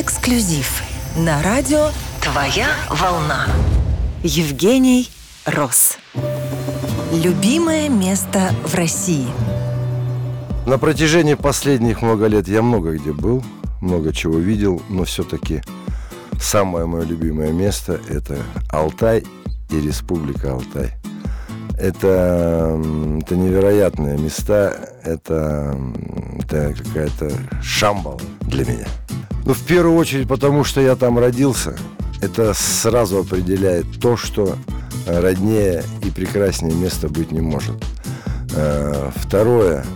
Эксклюзив на радио «Твоя волна». Евгений Рос. Любимое место в России. На протяжении последних много лет я много где был, много чего видел, но все-таки самое мое любимое место – это Алтай и Республика Алтай. Это, это невероятные места, это, это какая-то шамбала для меня. Ну, в первую очередь, потому что я там родился. Это сразу определяет то, что роднее и прекраснее места быть не может. Э, второе.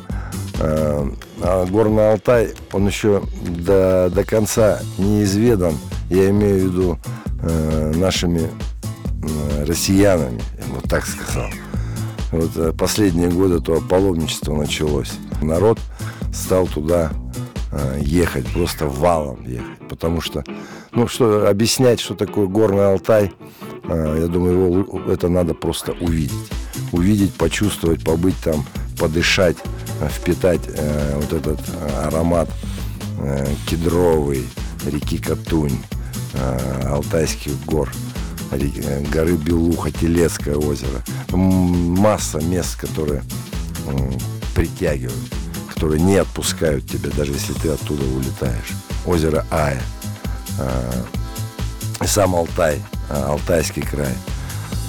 Э, а Горный Алтай, он еще до, до конца неизведан. Я имею в виду э, нашими россиянами, вот так сказал. Вот последние годы то паломничество началось. Народ стал туда Э, ехать, просто валом ехать. Потому что, ну, что объяснять, что такое горный Алтай, э, я думаю, его, это надо просто увидеть. Увидеть, почувствовать, побыть там, подышать, э, впитать э, вот этот аромат э, кедровый, реки Катунь, э, Алтайских гор, горы Белуха, Телецкое озеро. Масса мест, которые э, притягивают которые не отпускают тебя, даже если ты оттуда улетаешь. Озеро Ая, э, сам Алтай, э, Алтайский край,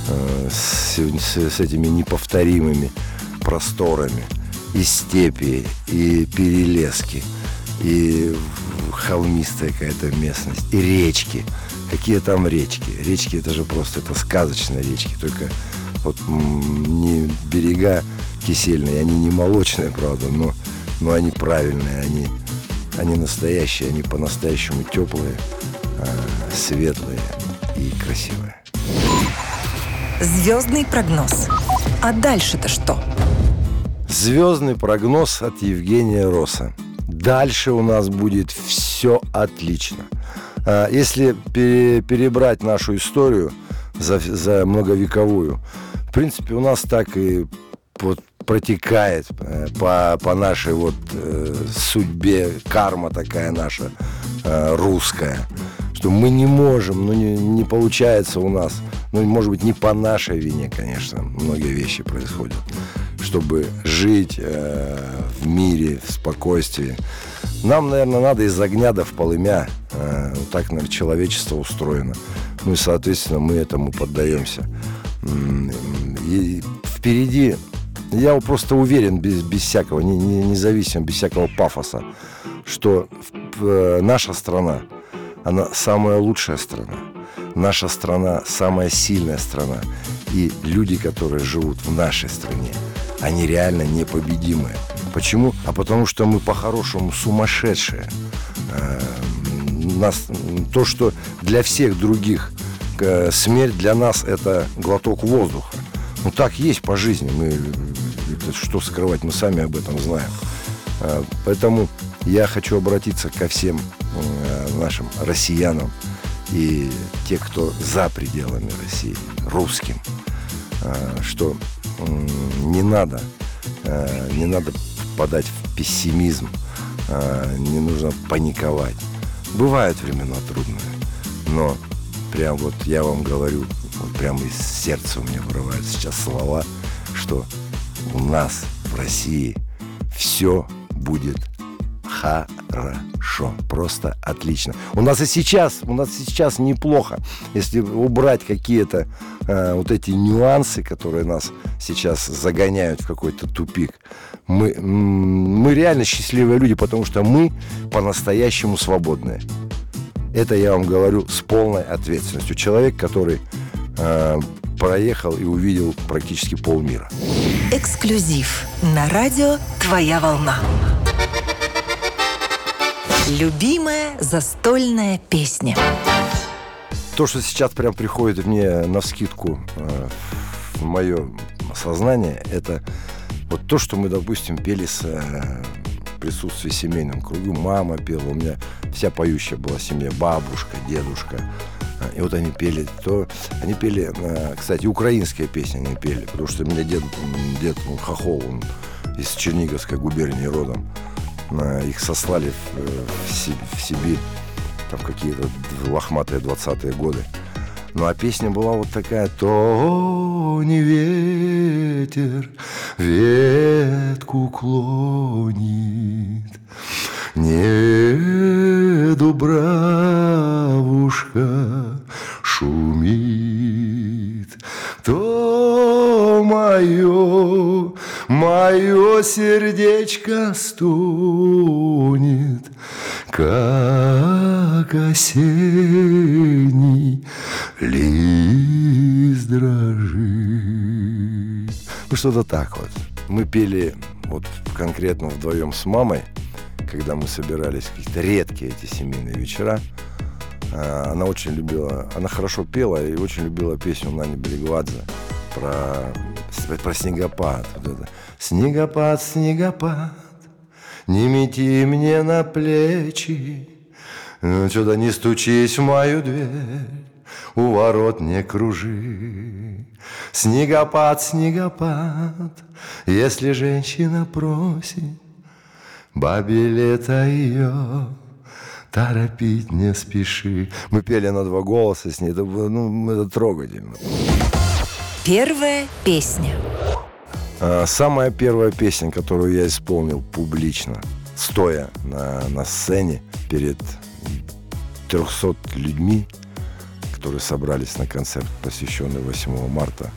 э, с, с, с этими неповторимыми просторами, и степи, и перелески, и холмистая какая-то местность, и речки. Какие там речки? Речки это же просто, это сказочные речки, только вот не берега кисельные, они не молочные, правда, но но они правильные, они, они настоящие, они по-настоящему теплые, а, светлые и красивые. Звездный прогноз. А дальше-то что? Звездный прогноз от Евгения Роса. Дальше у нас будет все отлично. А, если перебрать нашу историю за, за многовековую, в принципе, у нас так и вот протекает э, по, по нашей вот э, судьбе, карма такая наша э, русская, что мы не можем, ну не, не получается у нас, ну может быть не по нашей вине, конечно, многие вещи происходят, чтобы жить э, в мире, в спокойствии. Нам, наверное, надо из огня до в полымя, э, вот так, наверное, человечество устроено. Ну и, соответственно, мы этому поддаемся. И впереди я просто уверен, без, без всякого, не, не, независимо, без всякого пафоса, что э, наша страна, она самая лучшая страна. Наша страна самая сильная страна. И люди, которые живут в нашей стране, они реально непобедимые. Почему? А потому что мы по-хорошему сумасшедшие. Э, нас, то, что для всех других э, смерть для нас это глоток воздуха. Ну так есть по жизни. Мы что скрывать, мы сами об этом знаем. А, поэтому я хочу обратиться ко всем э, нашим россиянам и те, кто за пределами России, русским, а, что не надо, э, не надо впадать в пессимизм, а, не нужно паниковать. Бывают времена трудные, но прям вот я вам говорю, прямо из сердца у меня вырываются сейчас слова, что у нас в России все будет хорошо, просто отлично. У нас и сейчас, у нас сейчас неплохо, если убрать какие-то э, вот эти нюансы, которые нас сейчас загоняют в какой-то тупик. Мы, мы реально счастливые люди, потому что мы по-настоящему свободные. Это я вам говорю с полной ответственностью. Человек, который э, проехал и увидел практически полмира. Эксклюзив на радио «Твоя волна». Любимая застольная песня. То, что сейчас прям приходит мне на вскидку э, в мое сознание, это вот то, что мы, допустим, пели с э, присутствии семейном кругу. Мама пела, у меня вся поющая была семья, бабушка, дедушка, и вот они пели то... Они пели, э, кстати, украинские песни они пели, потому что у меня дед, дед ну, Хохол, он из Черниговской губернии родом. Их сослали в, э, в Сибирь там какие-то лохматые 20-е годы. Ну а песня была вот такая То не ветер ветку клонит Не дубравушка шумит То мое, мое сердечко стонет Как осенний лист дрожит. Ну, что-то так вот. Мы пели вот конкретно вдвоем с мамой, когда мы собирались, какие-то редкие эти семейные вечера. А, она очень любила, она хорошо пела и очень любила песню Нани Белигвадзе про, про снегопад. Вот это. Снегопад, снегопад, не мети мне на плечи, Сюда не стучись в мою дверь, у ворот не кружи. Снегопад, снегопад, если женщина просит, Бабе лето ее торопить не спеши. Мы пели на два голоса с ней, это, ну, это трогательно. Первая песня. А, самая первая песня, которую я исполнил публично, стоя на, на сцене перед 300 людьми, которые собрались на концерт, посвященный 8 марта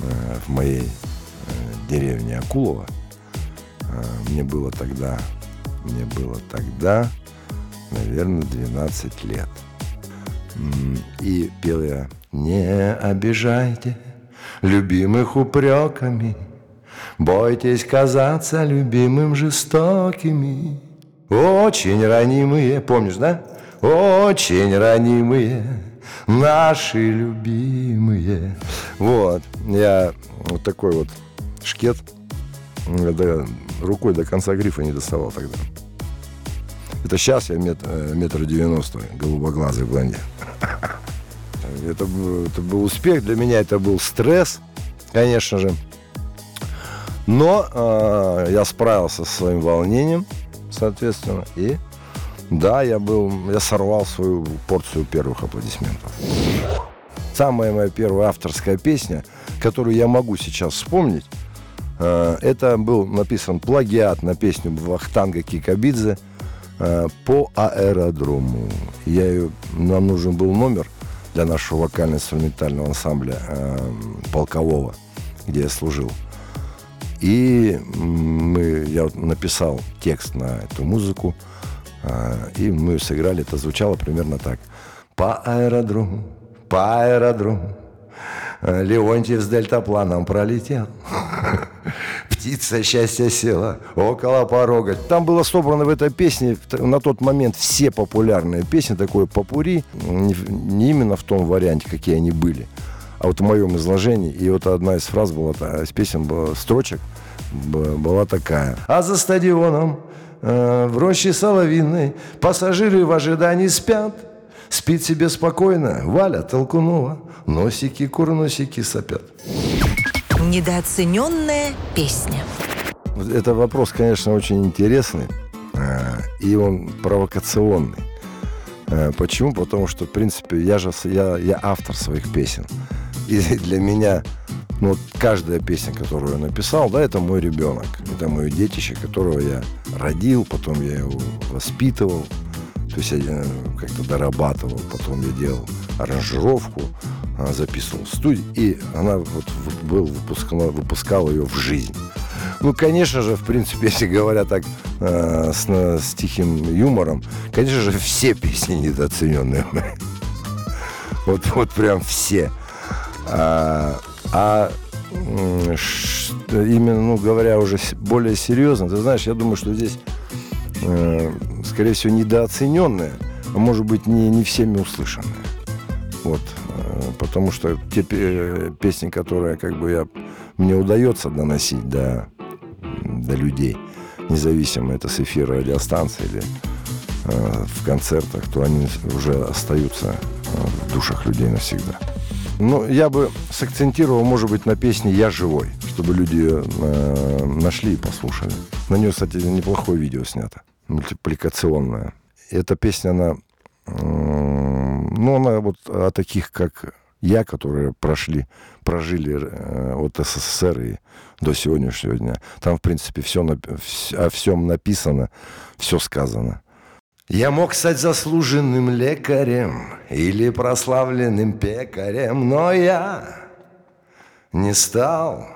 э, в моей э, деревне Акулова. Э, мне было тогда, мне было тогда, наверное, 12 лет. И пел я «Не обижайте любимых упреками, Бойтесь казаться любимым жестокими, Очень ранимые, помнишь, да? Очень ранимые, наши любимые. Вот, я вот такой вот шкет до, рукой до конца грифа не доставал тогда. Это сейчас я мет, э, метр девяносто, голубоглазый блондин. Это, это был успех, для меня это был стресс, конечно же. Но э, я справился со своим волнением, соответственно, и да, я был, я сорвал свою порцию первых аплодисментов. Самая моя первая авторская песня, которую я могу сейчас вспомнить, это был написан плагиат на песню Вахтанга Кикабидзе э, по аэродрому. Я ее, нам нужен был номер для нашего вокально-инструментального ансамбля э, полкового, где я служил. И мы, я написал текст на эту музыку, и мы сыграли, это звучало примерно так. По аэродрому, по аэродрому, Леонтьев с дельтапланом пролетел. Птица счастья села около порога. Там было собрано в этой песне на тот момент все популярные песни, такое попури, не именно в том варианте, какие они были, а вот в моем изложении. И вот одна из фраз была, из песен была, строчек была такая. А за стадионом Э, в роще соловиной Пассажиры в ожидании спят Спит себе спокойно Валя Толкунова Носики, курносики сопят Недооцененная песня Это вопрос, конечно, очень интересный э, И он провокационный э, Почему? Потому что, в принципе, я же я, я автор своих песен И для меня ну, вот каждая песня, которую я написал, да, это мой ребенок. Это мое детище, которого я родил, потом я его воспитывал. То есть я э, как-то дорабатывал, потом я делал аранжировку, а, записывал в студии, и она вот был выпускала, выпускал ее в жизнь. Ну, конечно же, в принципе, если говоря так э, с, с тихим юмором, конечно же, все песни недооцененные. Вот, вот прям все. А, а именно, ну, говоря уже более серьезно, ты знаешь, я думаю, что здесь, э, скорее всего, недооцененная, а может быть, не, не всеми услышанная. Вот. Э, потому что те песни, которые как бы я, мне удается доносить до, до людей, независимо это с эфира радиостанции или э, в концертах, то они уже остаются э, в душах людей навсегда. Ну, я бы сакцентировал, может быть, на песне «Я живой», чтобы люди э, нашли и послушали. На нее, кстати, неплохое видео снято, мультипликационное. Эта песня, она ну, она вот о таких, как я, которые прошли, прожили э, от СССР и до сегодняшнего дня. Там, в принципе, все, о всем написано, все сказано. Я мог стать заслуженным лекарем или прославленным пекарем, но я не стал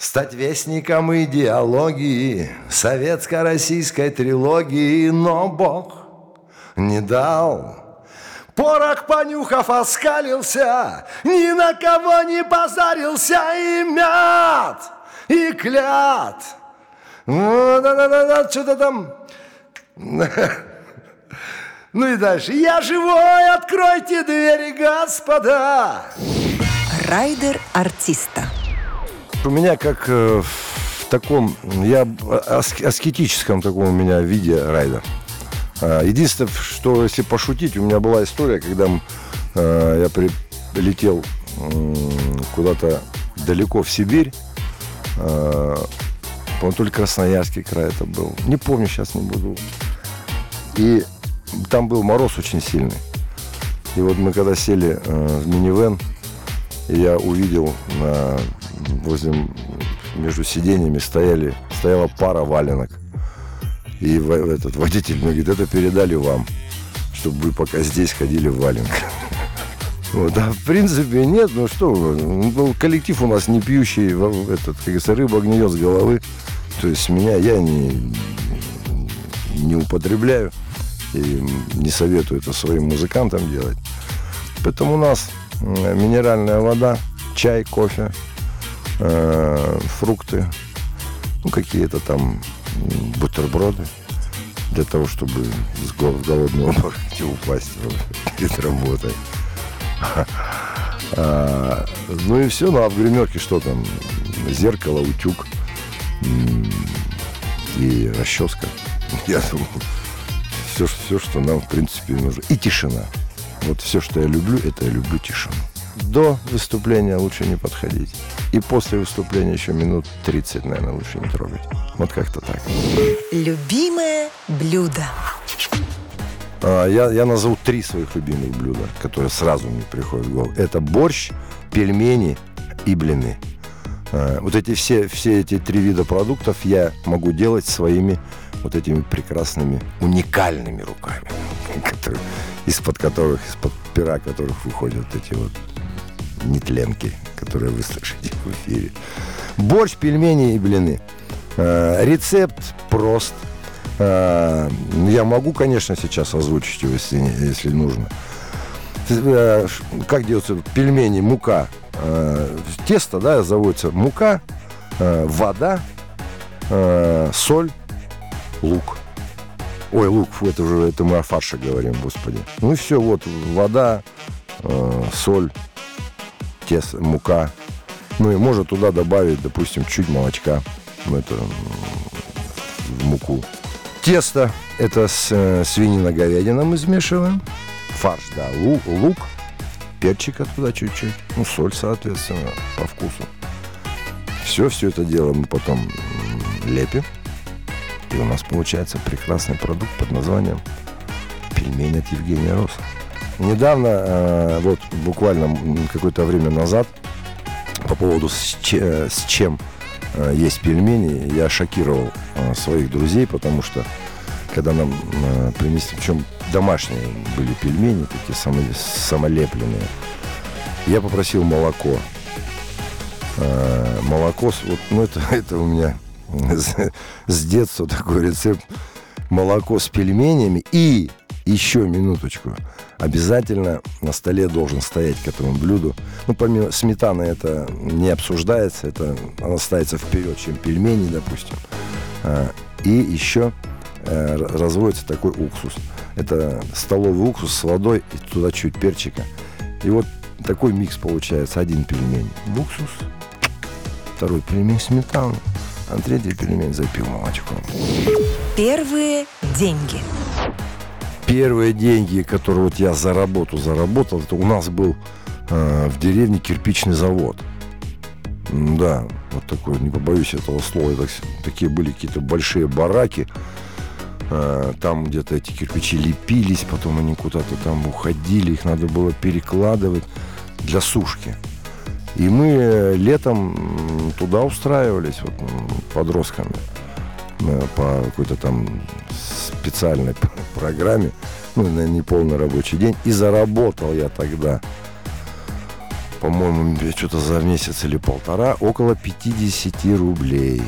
стать вестником идеологии советско-российской трилогии, но Бог не дал. Порох понюхав оскалился, ни на кого не позарился и мят, и клят. Вот, да, да, да, да, что-то там... Ну и дальше. Я живой, откройте двери, господа. Райдер артиста. У меня как э, в таком, я аск- аскетическом таком у меня виде райдер. А, единственное, что если пошутить, у меня была история, когда э, я прилетел куда-то далеко в Сибирь. Э, по-моему, только Красноярский край это был. Не помню, сейчас не буду. И там был мороз очень сильный. И вот мы когда сели э, в минивэн, я увидел на, возле между сиденьями стояли, стояла пара валенок. И в, этот водитель мне говорит, это передали вам, чтобы вы пока здесь ходили в валенках. Вот, а в принципе нет, ну что, был коллектив у нас не пьющий, этот, как говорится, рыба гниет с головы. То есть меня я не, не употребляю и не советую это своим музыкантам делать. Поэтому у нас минеральная вода, чай, кофе, э, фрукты, ну какие-то там бутерброды для того, чтобы с голодного не упасть перед работой. А, ну и все, ну а в гримерке что там? Зеркало, утюг и расческа. Я думаю, все, все, что нам, в принципе, нужно. И тишина. Вот все, что я люблю, это я люблю тишину. До выступления лучше не подходить. И после выступления еще минут 30, наверное, лучше не трогать. Вот как-то так. Любимое блюдо. А, я, я назову три своих любимых блюда, которые сразу мне приходят в голову. Это борщ, пельмени и блины. А, вот эти все, все эти три вида продуктов я могу делать своими вот этими прекрасными, уникальными руками, которые, из-под которых, из-под пера которых выходят эти вот нетленки, которые вы слышите в эфире. Борщ, пельмени и блины. А, рецепт прост – Э, я могу, конечно, сейчас озвучить его, если, если нужно. Э, как делаются пельмени, мука, э, тесто, да, заводится мука, вода, соль, лук. Ой, лук, это уже это мы о фарше говорим, господи. Ну и все, вот вода, соль, тесто, мука. Ну и можно туда добавить, допустим, чуть молочка. Ну это в муку. Тесто это с э, свинина-говядина мы смешиваем. Фарш, да, лук, лук, перчика туда чуть-чуть. Ну, соль, соответственно, по вкусу. Все, все это дело мы потом лепим. И у нас получается прекрасный продукт под названием пельмени от Евгения Роса. Недавно, э, вот буквально какое-то время назад, по поводу с, че, с чем Э, есть пельмени, я шокировал э, своих друзей, потому что когда нам принесли, причем домашние были пельмени, такие самолепленные, я попросил молоко. Молоко, вот, ну это, это у меня с детства такой рецепт. Молоко с пельменями и еще минуточку. Обязательно на столе должен стоять к этому блюду. Ну, помимо сметаны это не обсуждается, это она ставится вперед, чем пельмени, допустим. А, и еще э, разводится такой уксус. Это столовый уксус с водой и туда чуть перчика. И вот такой микс получается. Один пельмень уксус, второй пельмень сметану, а третий пельмень запил молочком. Первые деньги первые деньги, которые вот я за работу заработал, это у нас был э, в деревне кирпичный завод. Да, вот такой, не побоюсь этого слова. Так, такие были какие-то большие бараки. Э, там где-то эти кирпичи лепились, потом они куда-то там уходили, их надо было перекладывать для сушки. И мы летом туда устраивались вот, подростками э, по какой-то там специальной программе, ну, на неполный рабочий день. И заработал я тогда, по-моему, что-то за месяц или полтора, около 50 рублей.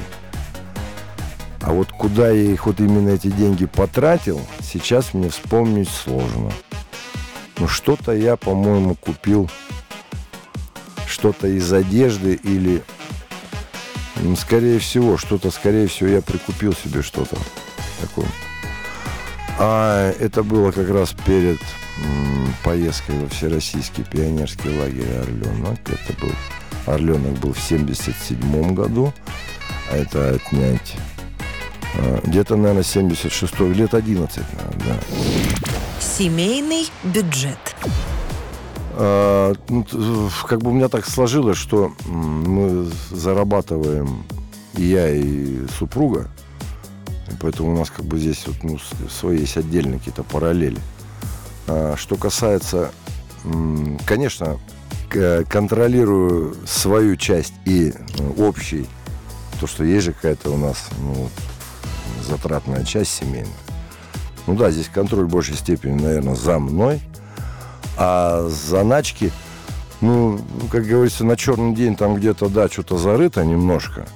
А вот куда я их вот именно эти деньги потратил, сейчас мне вспомнить сложно. Ну, что-то я, по-моему, купил что-то из одежды или, ну, скорее всего, что-то, скорее всего, я прикупил себе что-то такое. А это было как раз перед м, поездкой во Всероссийский пионерский лагерь «Орленок». Это был, «Орленок» был в 77 году, а это отнять где-то, наверное, 76 лет 11, наверное, да. Семейный бюджет. А, ну, как бы у меня так сложилось, что мы зарабатываем и я, и супруга. И поэтому у нас как бы здесь вот, ну, свои есть отдельные какие-то параллели. А, что касается, конечно, контролирую свою часть и э, общий, то, что есть же какая-то у нас ну, затратная часть семейная. Ну да, здесь контроль в большей степени, наверное, за мной. А заначки, ну, как говорится, на черный день там где-то, да, что-то зарыто немножко.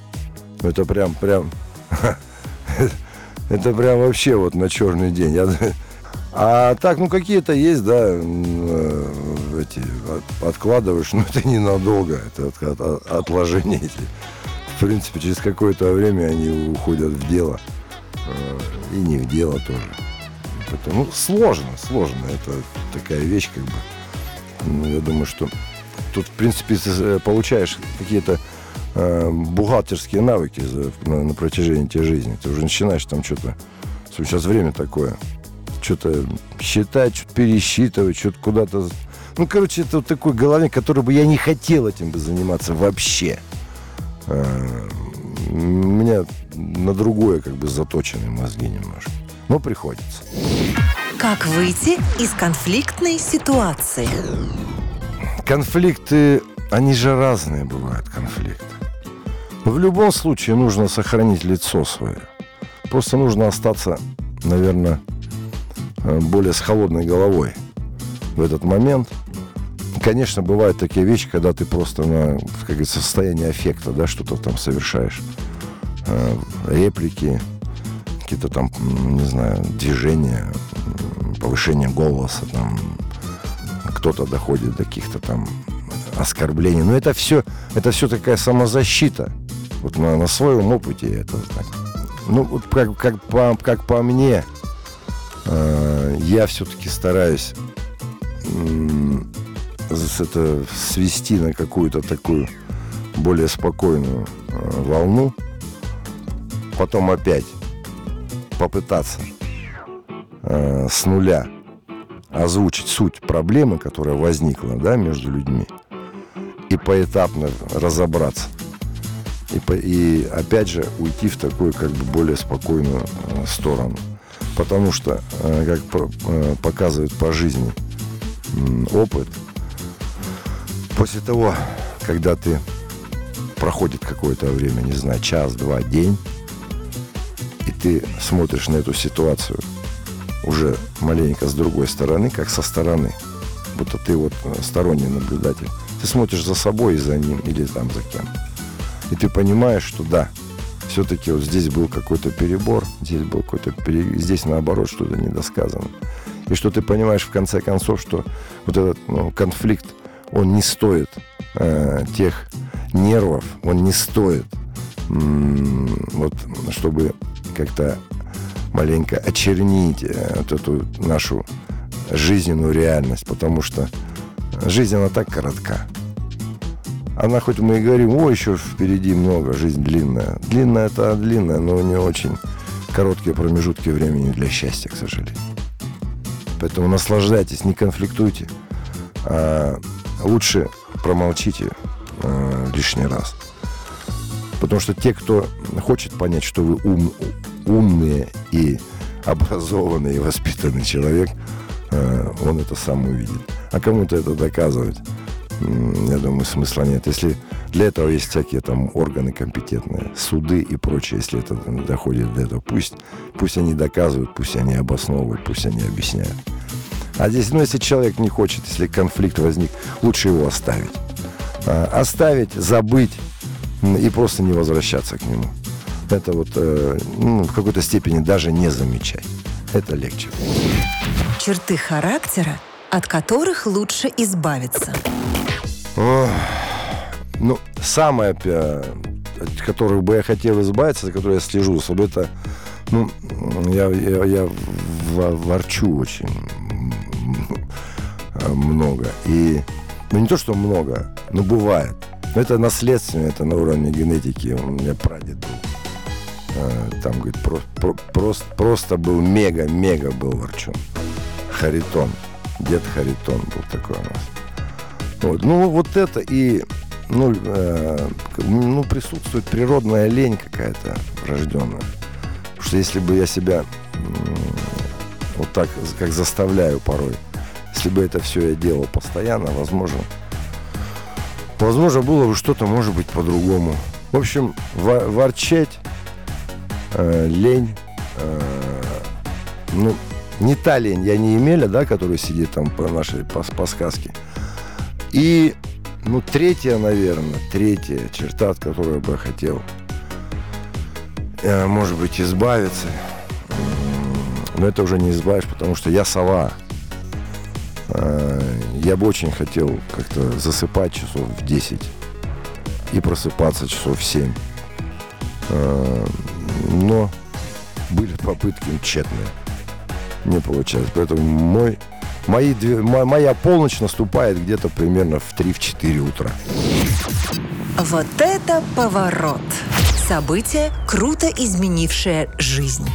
Это прям, прям, это прям вообще вот на черный день. А так, ну, какие-то есть, да, э, эти, откладываешь, но это ненадолго, это от, от, отложения эти. В принципе, через какое-то время они уходят в дело. И не в дело тоже. Это, ну, сложно, сложно. Это такая вещь, как бы. Ну, я думаю, что тут, в принципе, э, получаешь какие-то э, бухгалтерские навыки за, на, на протяжении тебе жизни. Ты уже начинаешь там что-то... Сейчас время такое. Что-то считать, что-то пересчитывать, что-то куда-то... Ну, короче, это вот такой голове, который бы я не хотел этим бы заниматься вообще. Э, у меня на другое как бы заточены мозги немножко. Но приходится. Как выйти из конфликтной ситуации? Конфликты, они же разные бывают, конфликты. Но в любом случае нужно сохранить лицо свое. Просто нужно остаться, наверное, э, более с холодной головой в этот момент. Конечно, бывают такие вещи, когда ты просто на, как говорится, состоянии аффекта, да, что-то там совершаешь. Э, реплики, какие-то там, не знаю, движения, повышение голоса, там, кто-то доходит до каких-то там оскорблений. Но это все, это все такая самозащита. Вот на, на своем опыте это так. Ну, вот как, как, по, как по мне, э, я все-таки стараюсь это свести на какую-то такую более спокойную э, волну. Потом опять попытаться э, с нуля озвучить суть проблемы, которая возникла да, между людьми, и поэтапно разобраться. И, и опять же уйти в такую как бы более спокойную э, сторону. Потому что, э, как про, э, показывает по жизни э, опыт, после того, когда ты проходит какое-то время, не знаю, час, два, день, и ты смотришь на эту ситуацию уже маленько с другой стороны, как со стороны, будто ты вот э, сторонний наблюдатель. Ты смотришь за собой и за ним, или там за кем. И ты понимаешь, что да, все-таки вот здесь был какой-то перебор, здесь был какой-то пере... здесь наоборот что-то недосказано. И что ты понимаешь в конце концов, что вот этот ну, конфликт, он не стоит э, тех нервов, он не стоит вот, чтобы как-то маленько очернить э, вот эту нашу жизненную реальность, потому что жизнь, она так коротка. Она, хоть мы и говорим, ой, еще впереди много, жизнь длинная. Длинная это длинная, но не очень короткие промежутки времени для счастья, к сожалению. Поэтому наслаждайтесь, не конфликтуйте. А лучше промолчите э, лишний раз. Потому что те, кто хочет понять, что вы ум, умные и образованный и воспитанный человек, э, он это сам увидит. А кому-то это доказывать, я думаю, смысла нет. Если для этого есть всякие там органы компетентные, суды и прочее, если это доходит до этого, пусть, пусть они доказывают, пусть они обосновывают, пусть они объясняют. А здесь, ну, если человек не хочет, если конфликт возник, лучше его оставить. А, оставить, забыть и просто не возвращаться к нему. Это вот э, ну, в какой-то степени даже не замечать. Это легче. Черты характера, от которых лучше избавиться. Ох, ну, самое, от которых бы я хотел избавиться, за которое я слежу, чтобы это, ну, я, я, я ворчу очень много. И, ну, не то, что много, но бывает. Но это наследственно, это на уровне генетики. У меня прадед был. А, там, говорит, про, про, просто, просто был мега-мега был ворчун. Харитон. Дед Харитон был такой у нас. Вот. Ну, вот это и ну, э, ну, присутствует природная лень какая-то врожденная. Потому что если бы я себя э, вот так, как заставляю порой, если бы это все я делал постоянно, возможно, возможно, было бы что-то, может быть, по-другому. В общем, ворчать, э, лень, э, ну, не та лень, я не Емеля, да, который сидит там по нашей, по, по сказке. И, ну, третья, наверное, третья черта, от которой бы я хотел, э, может быть, избавиться. Но это уже не избавишь, потому что я сова. Э, я бы очень хотел как-то засыпать часов в 10 и просыпаться часов в 7. Э, но были попытки тщетные. Не получалось. Поэтому мой Мои, моя полночь наступает где-то примерно в 3-4 утра. Вот это поворот! Событие, круто изменившее жизнь.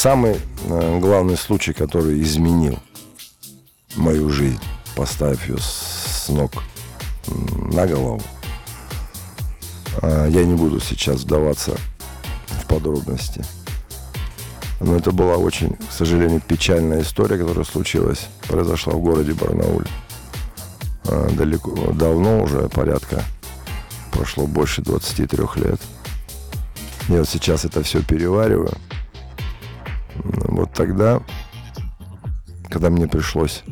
Самый э, главный случай, который изменил мою жизнь, поставив ее с ног на голову. Э, я не буду сейчас вдаваться в подробности – но это была очень, к сожалению, печальная история, которая случилась, произошла в городе Барнауль. А, далеко, давно уже, порядка, прошло больше 23 лет. Я вот сейчас это все перевариваю. Вот тогда, когда мне пришлось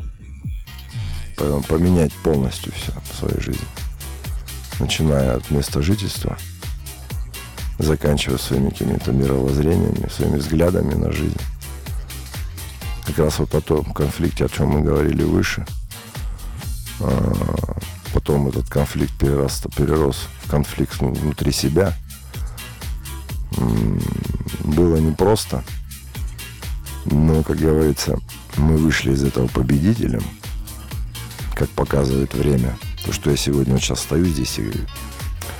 поменять полностью все в своей жизни, начиная от места жительства – заканчивая своими какими-то мировоззрениями, своими взглядами на жизнь. Как раз вот о том конфликте, о чем мы говорили выше. А, потом этот конфликт перерос, перерос в конфликт внутри себя. Было непросто. Но, как говорится, мы вышли из этого победителем, как показывает время. То, что я сегодня вот сейчас стою здесь и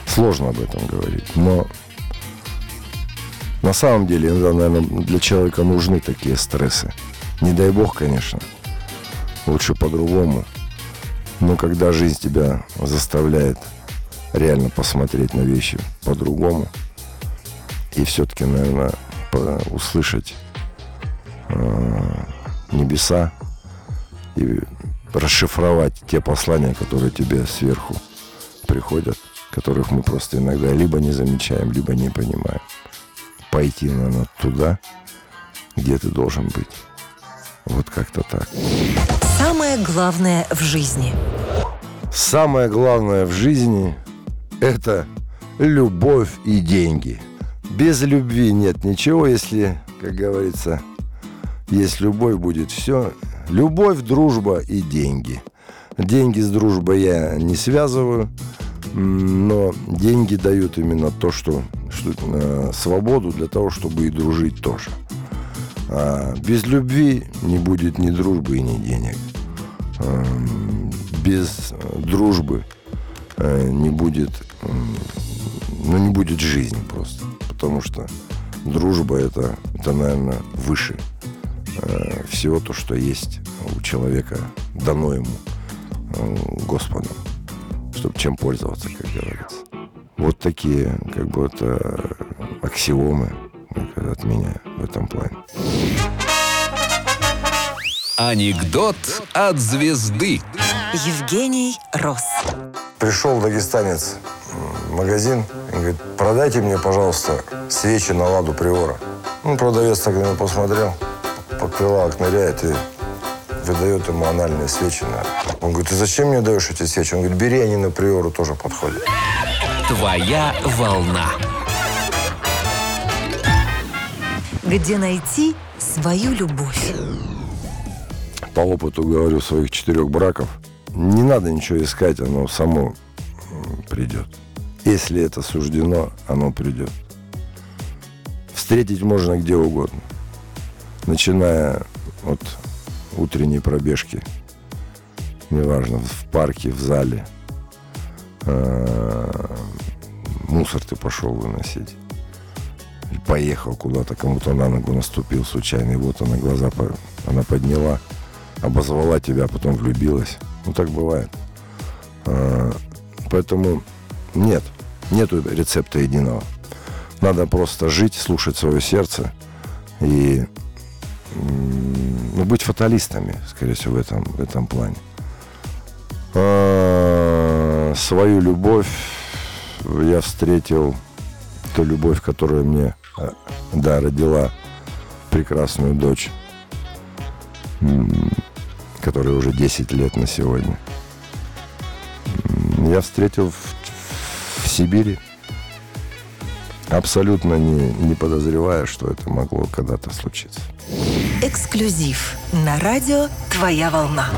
сложно об этом говорить. Но на самом деле, наверное, для человека нужны такие стрессы. Не дай бог, конечно. Лучше по-другому. Но когда жизнь тебя заставляет реально посмотреть на вещи по-другому, и все-таки, наверное, услышать небеса и расшифровать те послания, которые тебе сверху приходят, которых мы просто иногда либо не замечаем, либо не понимаем пойти, наверное, туда, где ты должен быть. Вот как-то так. Самое главное в жизни. Самое главное в жизни – это любовь и деньги. Без любви нет ничего, если, как говорится, есть любовь, будет все. Любовь, дружба и деньги. Деньги с дружбой я не связываю, но деньги дают именно то, что что, э, свободу для того, чтобы и дружить тоже. А без любви не будет ни дружбы и ни денег. А, без дружбы э, не будет, ну, не будет жизни просто. Потому что дружба это, это наверное, выше э, всего то, что есть у человека, дано ему э, Господом, чтобы чем пользоваться, как говорится. Вот такие, как бы, это аксиомы, от меня в этом плане. Анекдот от звезды. Евгений Рос. Пришел дагестанец в магазин и говорит, продайте мне, пожалуйста, свечи на ладу приора. Ну, продавец так на него посмотрел, прилавок ныряет и выдает ему анальные свечи. На... Он говорит, ты зачем мне даешь эти свечи? Он говорит, бери, они на приору тоже подходят. Твоя волна. Где найти свою любовь? По опыту говорю своих четырех браков, не надо ничего искать, оно само придет. Если это суждено, оно придет. Встретить можно где угодно. Начиная от утренней пробежки, неважно, в парке, в зале, А, мусор ты пошел выносить. Поехал куда-то, кому-то на ногу наступил случайно, и вот она глаза, она подняла, обозвала тебя, а потом влюбилась. Ну, так бывает. А, Поэтому нет, нету рецепта единого. Надо просто жить, слушать свое сердце и ну, быть фаталистами, скорее всего, в этом, в этом плане. А, Свою любовь я встретил, ту любовь, которая мне, а, да, родила прекрасную дочь, которой уже 10 лет на сегодня. Я встретил в, в Сибири, абсолютно не, не подозревая, что это могло когда-то случиться. Эксклюзив на радио «Твоя волна».